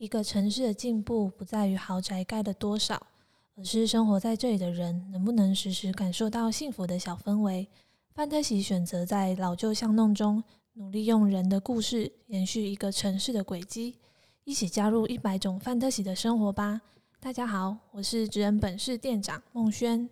一个城市的进步不在于豪宅盖了多少，而是生活在这里的人能不能时时感受到幸福的小氛围。范特喜选择在老旧巷弄中，努力用人的故事延续一个城市的轨迹，一起加入一百种范特喜的生活吧！大家好，我是职人本市店长孟轩。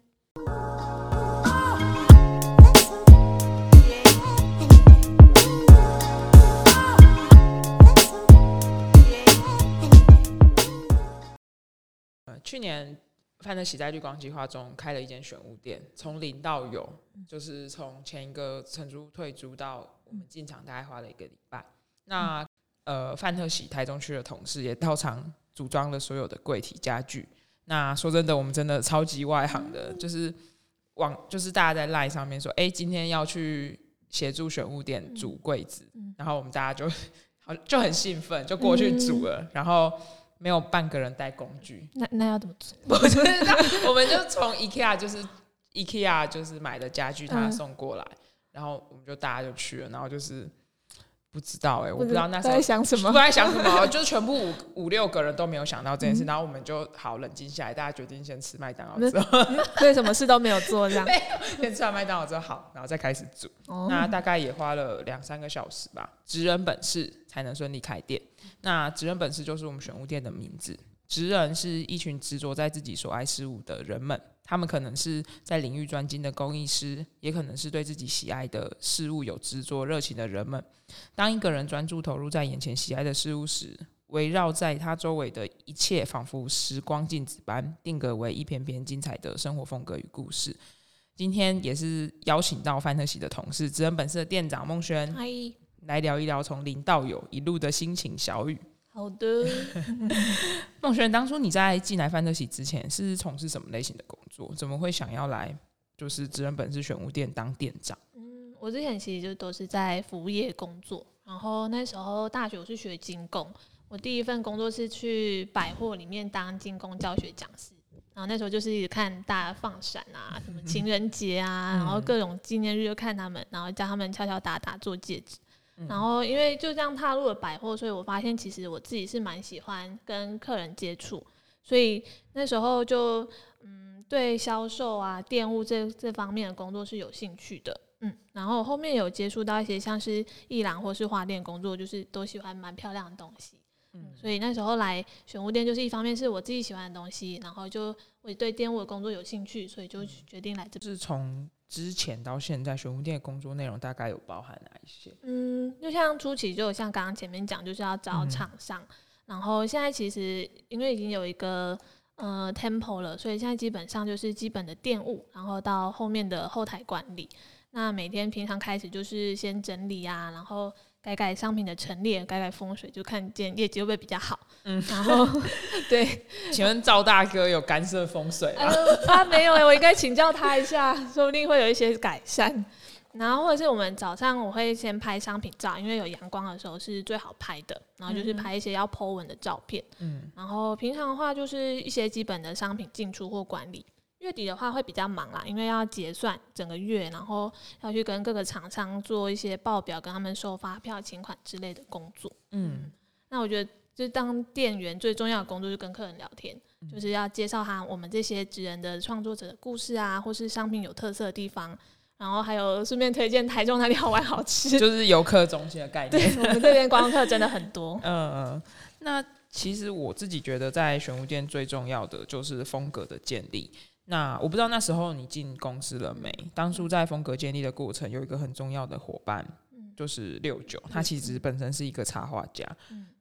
去年范特喜在绿光计划中开了一间选物店，从零到有，就是从前一个承租退租到我们进场，大概花了一个礼拜。那呃，范特喜台中区的同事也到场组装了所有的柜体家具。那说真的，我们真的超级外行的，就是网就是大家在 LINE 上面说，哎、欸，今天要去协助选物店组柜子，然后我们大家就好就很兴奋，就过去组了，然后。没有半个人带工具，那那要怎么做？我就是，我们就从 IKEA 就是 IKEA 就是买的家具，他送过来，嗯、然后我们就大家就去了，然后就是。不知道哎、欸，我不知道那时候在想什么，不在想什么，就是全部五五六个人都没有想到这件事，嗯、然后我们就好冷静下来，大家决定先吃麦当劳之后，对，什么事都没有做，这样，先吃完麦当劳之后好，然后再开始煮，哦、那大概也花了两三个小时吧。职人本事才能顺利开店，那职人本事就是我们选物店的名字。职人是一群执着在自己所爱事物的人们，他们可能是在领域专精的工艺师，也可能是对自己喜爱的事物有执着热情的人们。当一个人专注投入在眼前喜爱的事物时，围绕在他周围的一切，仿佛时光静止般，定格为一篇篇精彩的生活风格与故事。今天也是邀请到范特喜的同事，职人本色的店长孟轩，嗨，来聊一聊从零到有一路的心情小语。好的，孟轩，当初你在进来范特喜之前是从事什么类型的工作？怎么会想要来就是职人本市选物店当店长？嗯，我之前其实就都是在服务业工作，然后那时候大学我是学金工，我第一份工作是去百货里面当金工教学讲师，然后那时候就是一直看大家放闪啊，什么情人节啊，嗯、然后各种纪念日就看他们，然后教他们敲敲打打做戒指。然后，因为就这样踏入了百货，所以我发现其实我自己是蛮喜欢跟客人接触，所以那时候就嗯，对销售啊、店务这这方面的工作是有兴趣的，嗯。然后后面有接触到一些像是艺廊或是花店工作，就是都喜欢蛮漂亮的东西，嗯。所以那时候来选物店，就是一方面是我自己喜欢的东西，然后就我对店务的工作有兴趣，所以就决定来这边。是从之前到现在，玄武店的工作内容大概有包含哪一些？嗯，就像初期，就像刚刚前面讲，就是要找厂商。嗯、然后现在其实因为已经有一个呃 temple 了，所以现在基本上就是基本的店务，然后到后面的后台管理。那每天平常开始就是先整理啊，然后。改改商品的陈列，改改风水，就看见业绩会不会比较好。嗯，然后 对，请问赵大哥有干涉风水吗？呃、他没有哎，我应该请教他一下，说不定会有一些改善。然后或者是我们早上我会先拍商品照，因为有阳光的时候是最好拍的。然后就是拍一些要 po 文的照片。嗯，然后平常的话就是一些基本的商品进出或管理。月底的话会比较忙啦，因为要结算整个月，然后要去跟各个厂商做一些报表，跟他们收发票、请款之类的工作。嗯，那我觉得，就当店员最重要的工作，就跟客人聊天，嗯、就是要介绍他我们这些职人的创作者的故事啊，或是商品有特色的地方，然后还有顺便推荐台中哪里好玩好吃，就是游客中心的概 念。对，我们这边观光客真的很多。嗯嗯，那其实我自己觉得，在玄武店最重要的就是风格的建立。那我不知道那时候你进公司了没？当初在风格建立的过程，有一个很重要的伙伴，就是六九，他其实本身是一个插画家。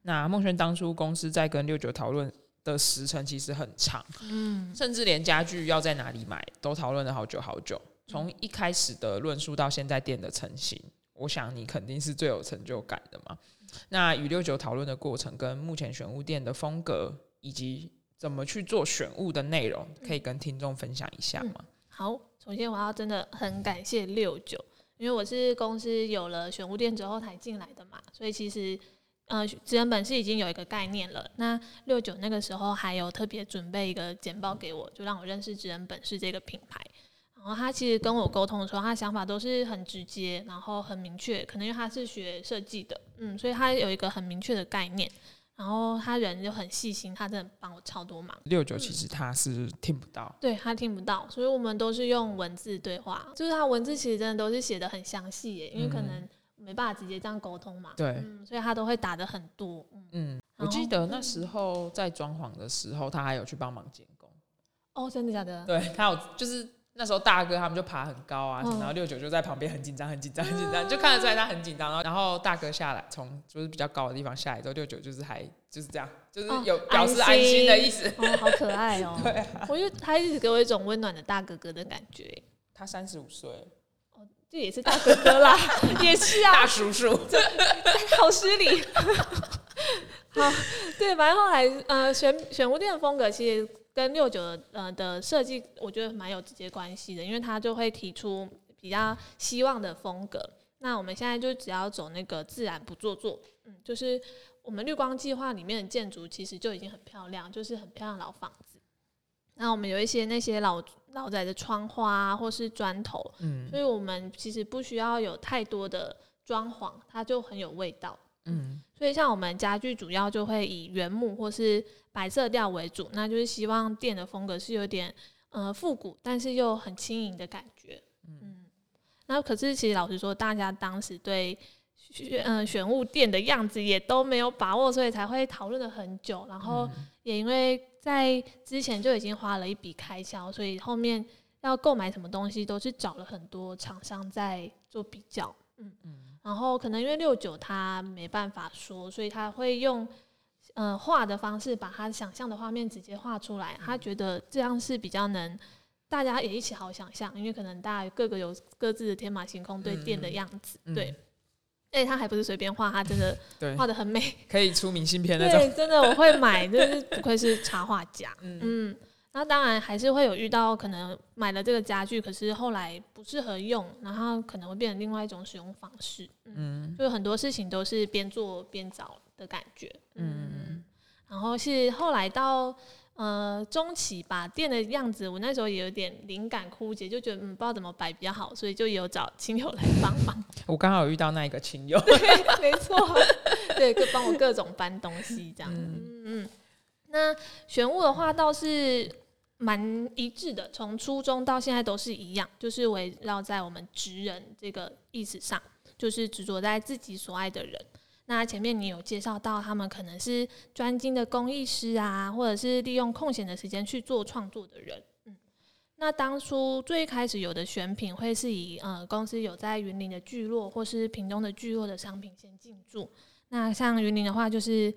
那孟轩当初公司在跟六九讨论的时程其实很长，甚至连家具要在哪里买都讨论了好久好久。从一开始的论述到现在店的成型，我想你肯定是最有成就感的嘛。那与六九讨论的过程，跟目前玄物店的风格以及怎么去做选物的内容，可以跟听众分享一下吗？嗯，好，首先我要真的很感谢六九，因为我是公司有了选物店之后才进来的嘛，所以其实呃，职人本是已经有一个概念了。那六九那个时候还有特别准备一个简报给我，就让我认识职人本是这个品牌。然后他其实跟我沟通的时候，他想法都是很直接，然后很明确。可能因为他是学设计的，嗯，所以他有一个很明确的概念。然后他人就很细心，他真的帮我超多忙。六九其实他是听不到，对，他听不到，所以我们都是用文字对话，就是他文字其实真的都是写的很详细耶，因为可能没办法直接这样沟通嘛。对、嗯，所以他都会打的很多。嗯，我记得那时候在装潢的时候，他还有去帮忙监工。哦，真的假的？对，他有就是。那时候大哥他们就爬很高啊，然后六九就在旁边很紧张，很紧张，很紧张，就看得出来他很紧张。然后，然后大哥下来，从就是比较高的地方下来之后，六九就是还就是这样，就是有表示安心的意思。哦，好可爱哦。对啊，我觉得他一直给我一种温暖的大哥哥的感觉。他三十五岁，哦，这也是大哥哥啦，也是啊，大叔叔，好失礼。好，对，反正后来呃，选选物店的风格其实。跟六九的呃的设计，我觉得蛮有直接关系的，因为他就会提出比较希望的风格。那我们现在就只要走那个自然不做作，嗯，就是我们绿光计划里面的建筑其实就已经很漂亮，就是很漂亮的老房子。那我们有一些那些老老宅的窗花或是砖头，嗯，所以我们其实不需要有太多的装潢，它就很有味道。嗯，所以像我们家具主要就会以原木或是白色调为主，那就是希望店的风格是有点呃复古，但是又很轻盈的感觉。嗯，那可是其实老实说，大家当时对选嗯、呃、选物店的样子也都没有把握，所以才会讨论了很久。然后也因为在之前就已经花了一笔开销，所以后面要购买什么东西都是找了很多厂商在做比较。嗯嗯。然后可能因为六九他没办法说，所以他会用呃画的方式把他想象的画面直接画出来。他觉得这样是比较能大家也一起好想象，因为可能大家各个有各自的天马行空对店的样子，嗯、对。哎，他还不是随便画，他真的 画的很美，可以出明信片那种。对，真的我会买，就是不愧是插画家。嗯。嗯那当然还是会有遇到可能买了这个家具，可是后来不适合用，然后可能会变成另外一种使用方式。嗯，就很多事情都是边做边找的感觉。嗯，然后是后来到呃中期吧，店的样子，我那时候也有点灵感枯竭，就觉得嗯不知道怎么摆比较好，所以就有找亲友来帮忙。我刚好有遇到那一个亲友，对，没错，对，就帮我各种搬东西这样。嗯嗯，那玄物的话倒是。蛮一致的，从初中到现在都是一样，就是围绕在我们职人这个意思上，就是执着在自己所爱的人。那前面你有介绍到，他们可能是专精的工艺师啊，或者是利用空闲的时间去做创作的人。嗯，那当初最开始有的选品会是以呃公司有在云林的聚落或是屏东的聚落的商品先进驻。那像云林的话，就是。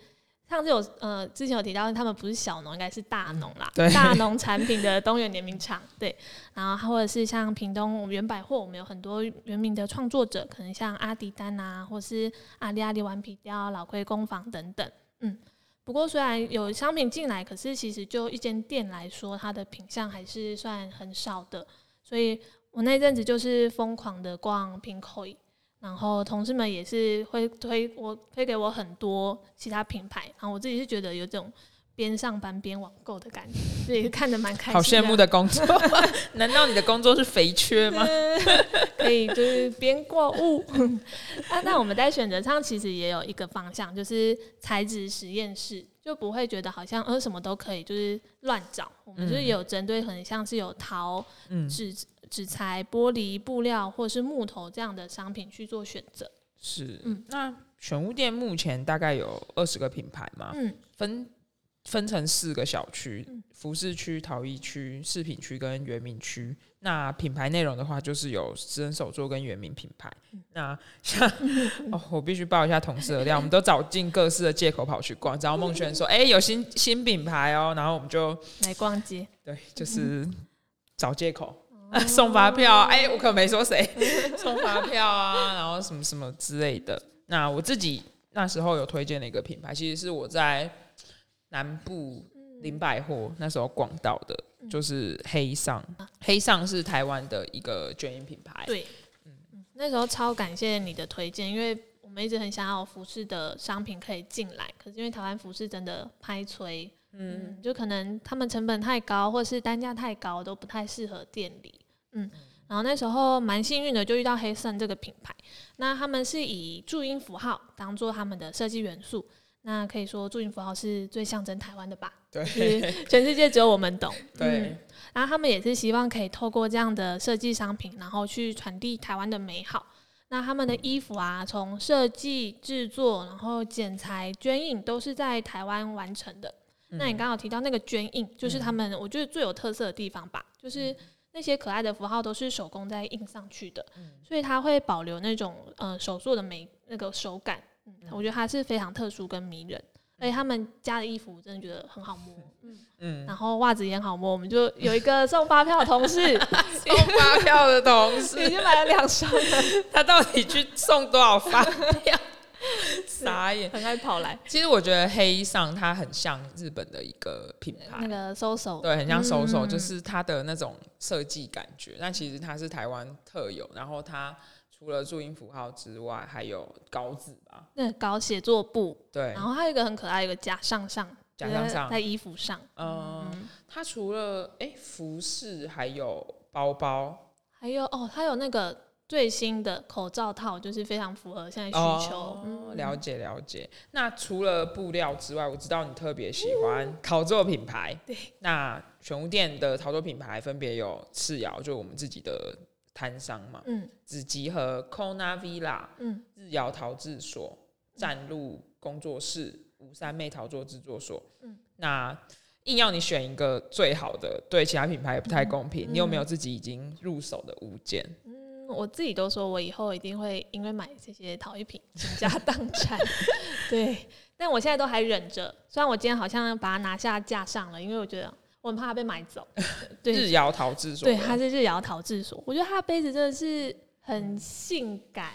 像这种呃，之前有提到，他们不是小农，应该是大农啦。大农产品的东元联名厂，对。然后或者是像屏东原百货，我们有很多原名的创作者，可能像阿迪丹啊，或是阿里阿里顽皮雕、老龟工坊等等。嗯。不过虽然有商品进来，可是其实就一间店来说，它的品相还是算很少的。所以我那阵子就是疯狂的逛 Pinkoi。然后同事们也是会推我推给我很多其他品牌，然后我自己是觉得有这种边上班边网购的感觉，所以看着蛮开心。好羡慕的工作，难道你的工作是肥缺吗？可以就是边购物。啊，那我们在选择上其实也有一个方向，就是材质实验室，就不会觉得好像呃什么都可以，就是乱找。我们就是有针对很像是有陶、纸。嗯纸材、玻璃、布料或者是木头这样的商品去做选择。是，嗯，那选物店目前大概有二十个品牌嘛？嗯，分分成四个小区：嗯、服饰区、陶艺区、饰品区跟原民区。那品牌内容的话，就是有私人手作跟原民品牌。嗯、那像哦，我必须爆一下同事的料，我们都找尽各式的借口跑去逛，然后孟轩说：“哎、欸，有新新品牌哦。”然后我们就来逛街。对，就是找借口。送发票，哎、欸，我可没说谁 送发票啊，然后什么什么之类的。那我自己那时候有推荐的一个品牌，其实是我在南部林百货那时候逛到的，就是黑上。黑上是台湾的一个卷烟品牌。对，嗯，那时候超感谢你的推荐，因为我们一直很想要服饰的商品可以进来，可是因为台湾服饰真的拍催。嗯，就可能他们成本太高，或是单价太高，都不太适合店里。嗯，然后那时候蛮幸运的，就遇到黑盛这个品牌。那他们是以注音符号当做他们的设计元素。那可以说注音符号是最象征台湾的吧？对，全世界只有我们懂。对、嗯，然后他们也是希望可以透过这样的设计商品，然后去传递台湾的美好。那他们的衣服啊，从设计、制作，然后剪裁、捐印，都是在台湾完成的。嗯、那你刚好提到那个捐印，就是他们我觉得最有特色的地方吧，就是那些可爱的符号都是手工在印上去的，嗯、所以它会保留那种呃手做的美那个手感。嗯，我觉得它是非常特殊跟迷人。而且他们家的衣服我真的觉得很好摸，嗯嗯，然后袜子也很好摸，我们就有一个 送发票的同事，送发票的同事已经买了两双了，他到底去送多少发票？傻眼，很爱跑来。其实我觉得黑上它很像日本的一个品牌，那个 SOSO，对，很像 SOSO，就是它的那种设计感觉。但其实它是台湾特有，然后它。除了注音符号之外，还有稿纸吧？那，稿写作簿。对，然后还有一个很可爱，一个假上上，假上上在衣服上。嗯，嗯它除了哎、欸、服饰，还有包包，还有哦，它有那个最新的口罩套，就是非常符合现在需求。哦嗯、了解了解。那除了布料之外，我知道你特别喜欢陶作品牌。对，那选物店的陶作品牌分别有赤窑，就我们自己的。摊商嘛，嗯，子集和 Kona Villa，嗯，日窑陶制所，站路工作室，吴三妹陶作制作所，嗯，那硬要你选一个最好的，对其他品牌也不太公平。嗯、你有没有自己已经入手的物件？嗯，我自己都说我以后一定会因为买这些陶艺品倾家荡产，对，但我现在都还忍着。虽然我今天好像把它拿下架上了，因为我觉得。我很怕它被买走。对，日窑陶制所。对，它是日窑陶制所。我觉得它的杯子真的是很性感，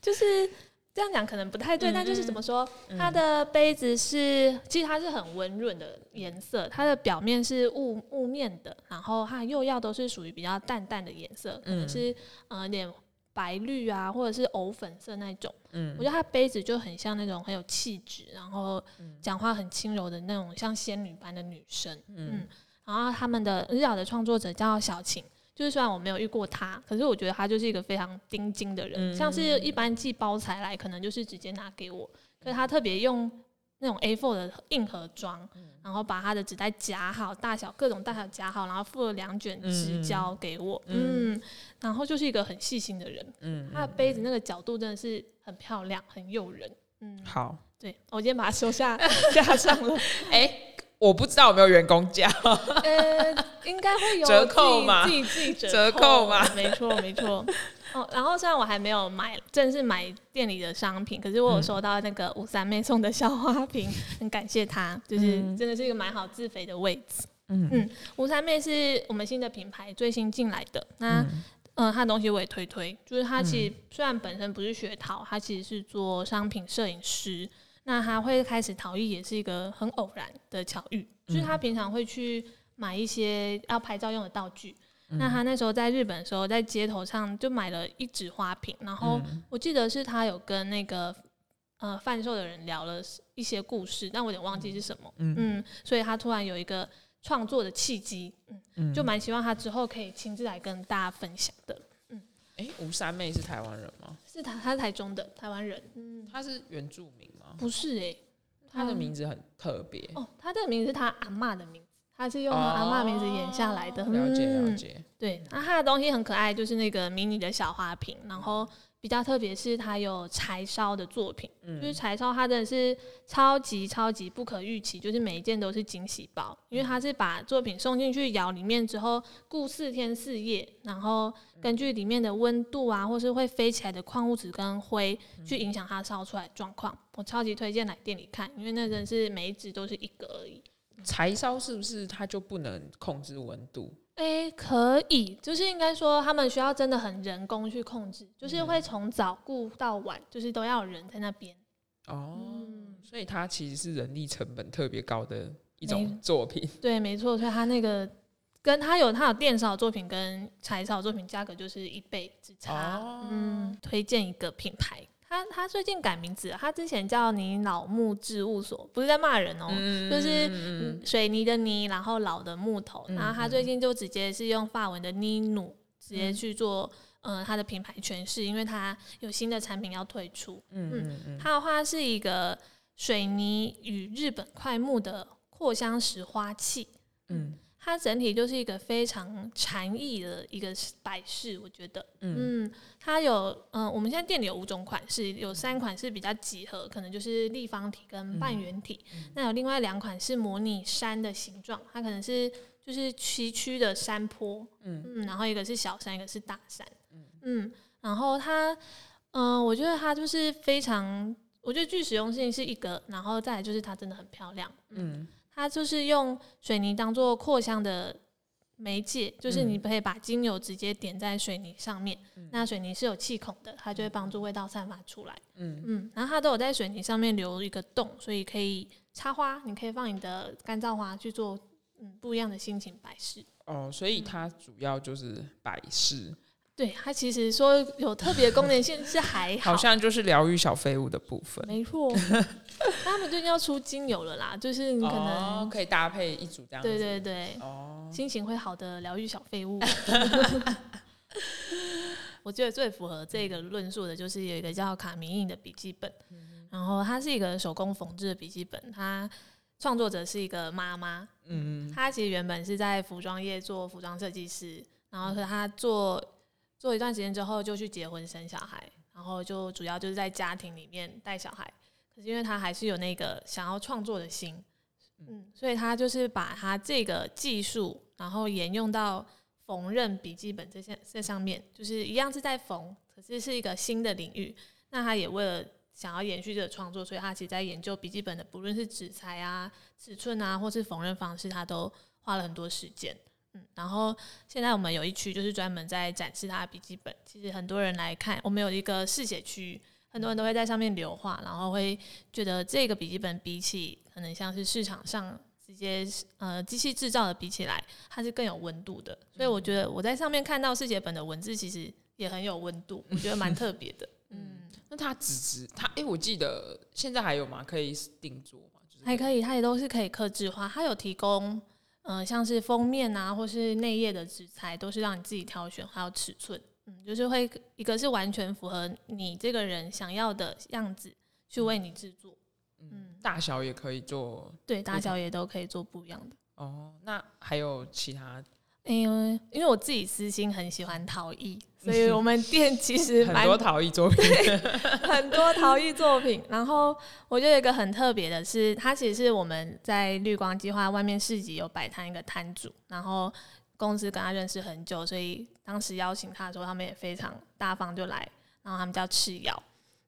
就是这样讲可能不太对，嗯、但就是怎么说，嗯、它的杯子是其实它是很温润的颜色，它的表面是雾雾面的，然后它的釉药都是属于比较淡淡的颜色，可能是呃有点。白绿啊，或者是藕粉色那种，嗯，我觉得它杯子就很像那种很有气质，然后讲话很轻柔的那种像仙女般的女生，嗯，嗯，然后他们的日窑的创作者叫小晴，就是虽然我没有遇过他，可是我觉得他就是一个非常钉金的人，嗯，像是一般寄包材来，可能就是直接拿给我，可是他特别用。那种 A4 的硬盒装，嗯、然后把他的纸袋夹好，大小各种大小夹好，然后附了两卷纸胶给我，嗯，嗯，然后就是一个很细心的人，嗯，他的杯子那个角度真的是很漂亮，很诱人，嗯，好，对，我今天把它收下 架上了，哎、欸，我不知道有没有员工价，呃，应该会有 折扣嘛？自己自己折扣嘛？没错，没错。哦，然后虽然我还没有买正式买店里的商品，可是我有收到那个吴三妹送的小花瓶，很感谢她，就是真的是一个买好自肥的位置。嗯嗯，吴三妹是我们新的品牌，最新进来的。那嗯，她、呃、的东西我也推推，就是她其实虽然本身不是学陶，她其实是做商品摄影师。那他会开始逃逸也是一个很偶然的巧遇，就是他平常会去买一些要拍照用的道具。那他那时候在日本的时候，在街头上就买了一纸花瓶，然后我记得是他有跟那个呃贩售的人聊了一些故事，但我有点忘记是什么。嗯，嗯，所以他突然有一个创作的契机，嗯，就蛮希望他之后可以亲自来跟大家分享的。嗯，哎、欸，吴三妹是台湾人吗？是她，她是台中的台湾人。嗯，她是原住民吗？不是哎、欸，他的名字很特别。哦，她的名字是她阿嬷的名字。她是用阿嬷名字演下来的，哦、了解了解。对，那她的东西很可爱，就是那个迷你的小花瓶，然后比较特别是他有柴烧的作品，嗯、就是柴烧它真的是超级超级不可预期，就是每一件都是惊喜包，因为他是把作品送进去窑里面之后，顾四天四夜，然后根据里面的温度啊，或是会飞起来的矿物质跟灰去影响它烧出来状况。我超级推荐来店里看，因为那真的是每一只都是一个而已。柴烧是不是它就不能控制温度？诶、欸，可以，就是应该说他们需要真的很人工去控制，就是会从早顾到晚，就是都要有人在那边。哦，嗯、所以它其实是人力成本特别高的一种作品。对，没错，所以它那个跟它有它有电烧作品跟柴烧作品价格就是一倍之差。哦、嗯，推荐一个品牌。他他最近改名字，他之前叫你老木置物所，不是在骂人哦、喔，嗯、就是水泥的泥，然后老的木头，嗯、然后他最近就直接是用法文的尼努直接去做，嗯，他的品牌诠释，因为他有新的产品要推出，嗯嗯，他的话是一个水泥与日本块木的扩香石花器。嗯。它整体就是一个非常禅意的一个摆饰，我觉得，嗯，嗯，它有，嗯、呃，我们现在店里有五种款式，有三款是比较几何，可能就是立方体跟半圆体，嗯、那有另外两款是模拟山的形状，它可能是就是崎岖的山坡，嗯，嗯，然后一个是小山，一个是大山，嗯，嗯，然后它，嗯、呃，我觉得它就是非常，我觉得具实用性是一个，然后再来就是它真的很漂亮，嗯。嗯它就是用水泥当做扩香的媒介，就是你可以把精油直接点在水泥上面，嗯、那水泥是有气孔的，它就会帮助味道散发出来。嗯嗯，然后它都有在水泥上面留一个洞，所以可以插花，你可以放你的干燥花去做嗯不一样的心情摆饰。哦，所以它主要就是摆饰。对，它其实说有特别功能性是还 好，好像就是疗愈小废物的部分。没错，他们最近要出精油了啦，就是你可能、哦、可以搭配一组这样子。对对对，哦，心情会好的疗愈小废物。我觉得最符合这个论述的就是有一个叫卡米印的笔记本，嗯、然后它是一个手工缝制的笔记本，它创作者是一个妈妈，嗯，她其实原本是在服装业做服装设计师，然后是她做。做一段时间之后就去结婚生小孩，然后就主要就是在家庭里面带小孩。可是因为他还是有那个想要创作的心，嗯，所以他就是把他这个技术，然后沿用到缝纫笔记本这些这上面，就是一样是在缝，可是是一个新的领域。那他也为了想要延续这个创作，所以他其实在研究笔记本的不论是纸材啊、尺寸啊，或是缝纫方式，他都花了很多时间。然后现在我们有一区就是专门在展示他的笔记本。其实很多人来看，我们有一个试写区，很多人都会在上面留话，然后会觉得这个笔记本比起可能像是市场上直接呃机器制造的比起来，它是更有温度的。所以我觉得我在上面看到试写本的文字，其实也很有温度，我觉得蛮特别的。嗯，那它纸质，它哎，我记得现在还有吗？可以定做吗？就是、还可以，它也都是可以刻制化，它有提供。嗯、呃，像是封面啊，或是内页的纸材，都是让你自己挑选，还有尺寸，嗯，就是会一个是完全符合你这个人想要的样子去为你制作，嗯，大小也可以做，对，大小也都可以做不一样的。哦，那还有其他？因为因为我自己私心很喜欢陶艺，所以我们店其实 很多陶艺作品，很多陶艺作品。然后我觉得有一个很特别的是，它其实是我们在绿光计划外面市集有摆摊一个摊主，然后公司跟他认识很久，所以当时邀请他的时候，他们也非常大方就来。然后他们叫赤窑，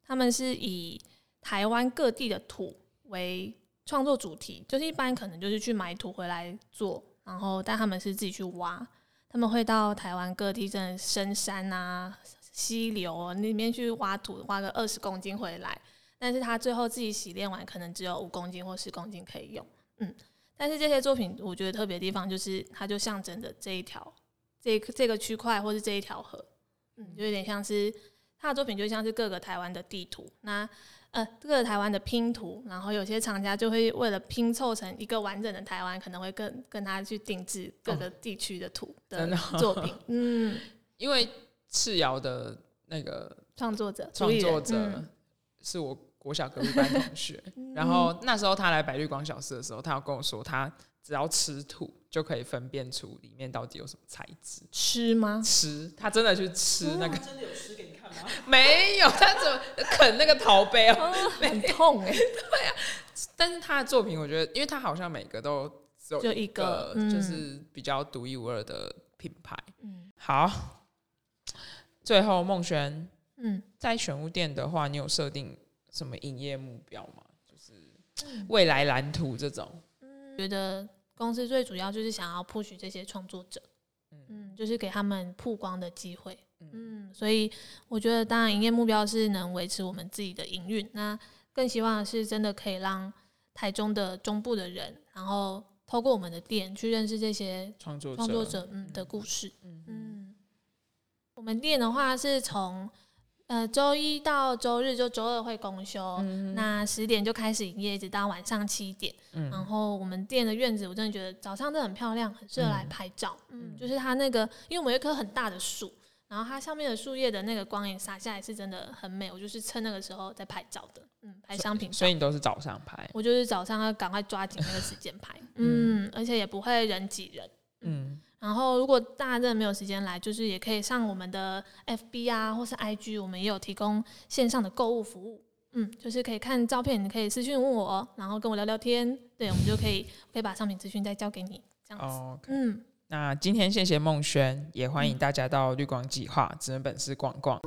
他们是以台湾各地的土为创作主题，就是一般可能就是去买土回来做。然后，但他们是自己去挖，他们会到台湾各地，真的深山啊、溪流啊那边去挖土，挖个二十公斤回来。但是他最后自己洗炼完，可能只有五公斤或十公斤可以用。嗯，但是这些作品，我觉得特别的地方就是，它就象征着这一条、这这个区块，或是这一条河，嗯，就有点像是他的作品，就像是各个台湾的地图。那呃，这个台湾的拼图，然后有些厂家就会为了拼凑成一个完整的台湾，可能会跟跟他去定制各个地区的图的作品。哦、嗯，因为赤窑的那个创作者，创作者是我国小隔壁班同学，嗯、然后那时候他来白绿光小事的时候，他要跟我说他。只要吃土就可以分辨出里面到底有什么材质。吃吗？吃，他真的去吃那个。真的有吃给你看吗？没有，他怎么啃那个陶杯哦，哦很痛哎。对啊，但是他的作品，我觉得，因为他好像每个都只有一个，就是比较独一无二的品牌。嗯，好。最后，孟轩，嗯，在选物店的话，你有设定什么营业目标吗？就是未来蓝图这种。嗯，觉得。公司最主要就是想要 push 这些创作者，嗯，就是给他们曝光的机会，嗯，所以我觉得当然营业目标是能维持我们自己的营运，那更希望的是真的可以让台中的中部的人，然后透过我们的店去认识这些创作创作者嗯的故事，嗯。嗯，我们店的话是从。呃，周一到周日就周二会公休，嗯、那十点就开始营业，一直到晚上七点。嗯、然后我们店的院子，我真的觉得早上真的很漂亮，很适合来拍照。嗯，嗯。就是它那个，因为我们有一棵很大的树，然后它上面的树叶的那个光影洒下来是真的很美，我就是趁那个时候在拍照的，嗯，拍商品照。所以你都是早上拍？我就是早上要赶快抓紧那个时间拍，嗯，嗯，而且也不会人挤人，嗯。然后如果大家真的没有时间来，就是也可以上我们的 FB 啊，或是 IG，我们也有提供线上的购物服务，嗯，就是可以看照片，你可以私讯问我，然后跟我聊聊天，对，我们就可以可以把商品资讯再交给你，这样子，oh. 嗯。那今天谢谢孟轩，也欢迎大家到绿光计划职人本事逛逛。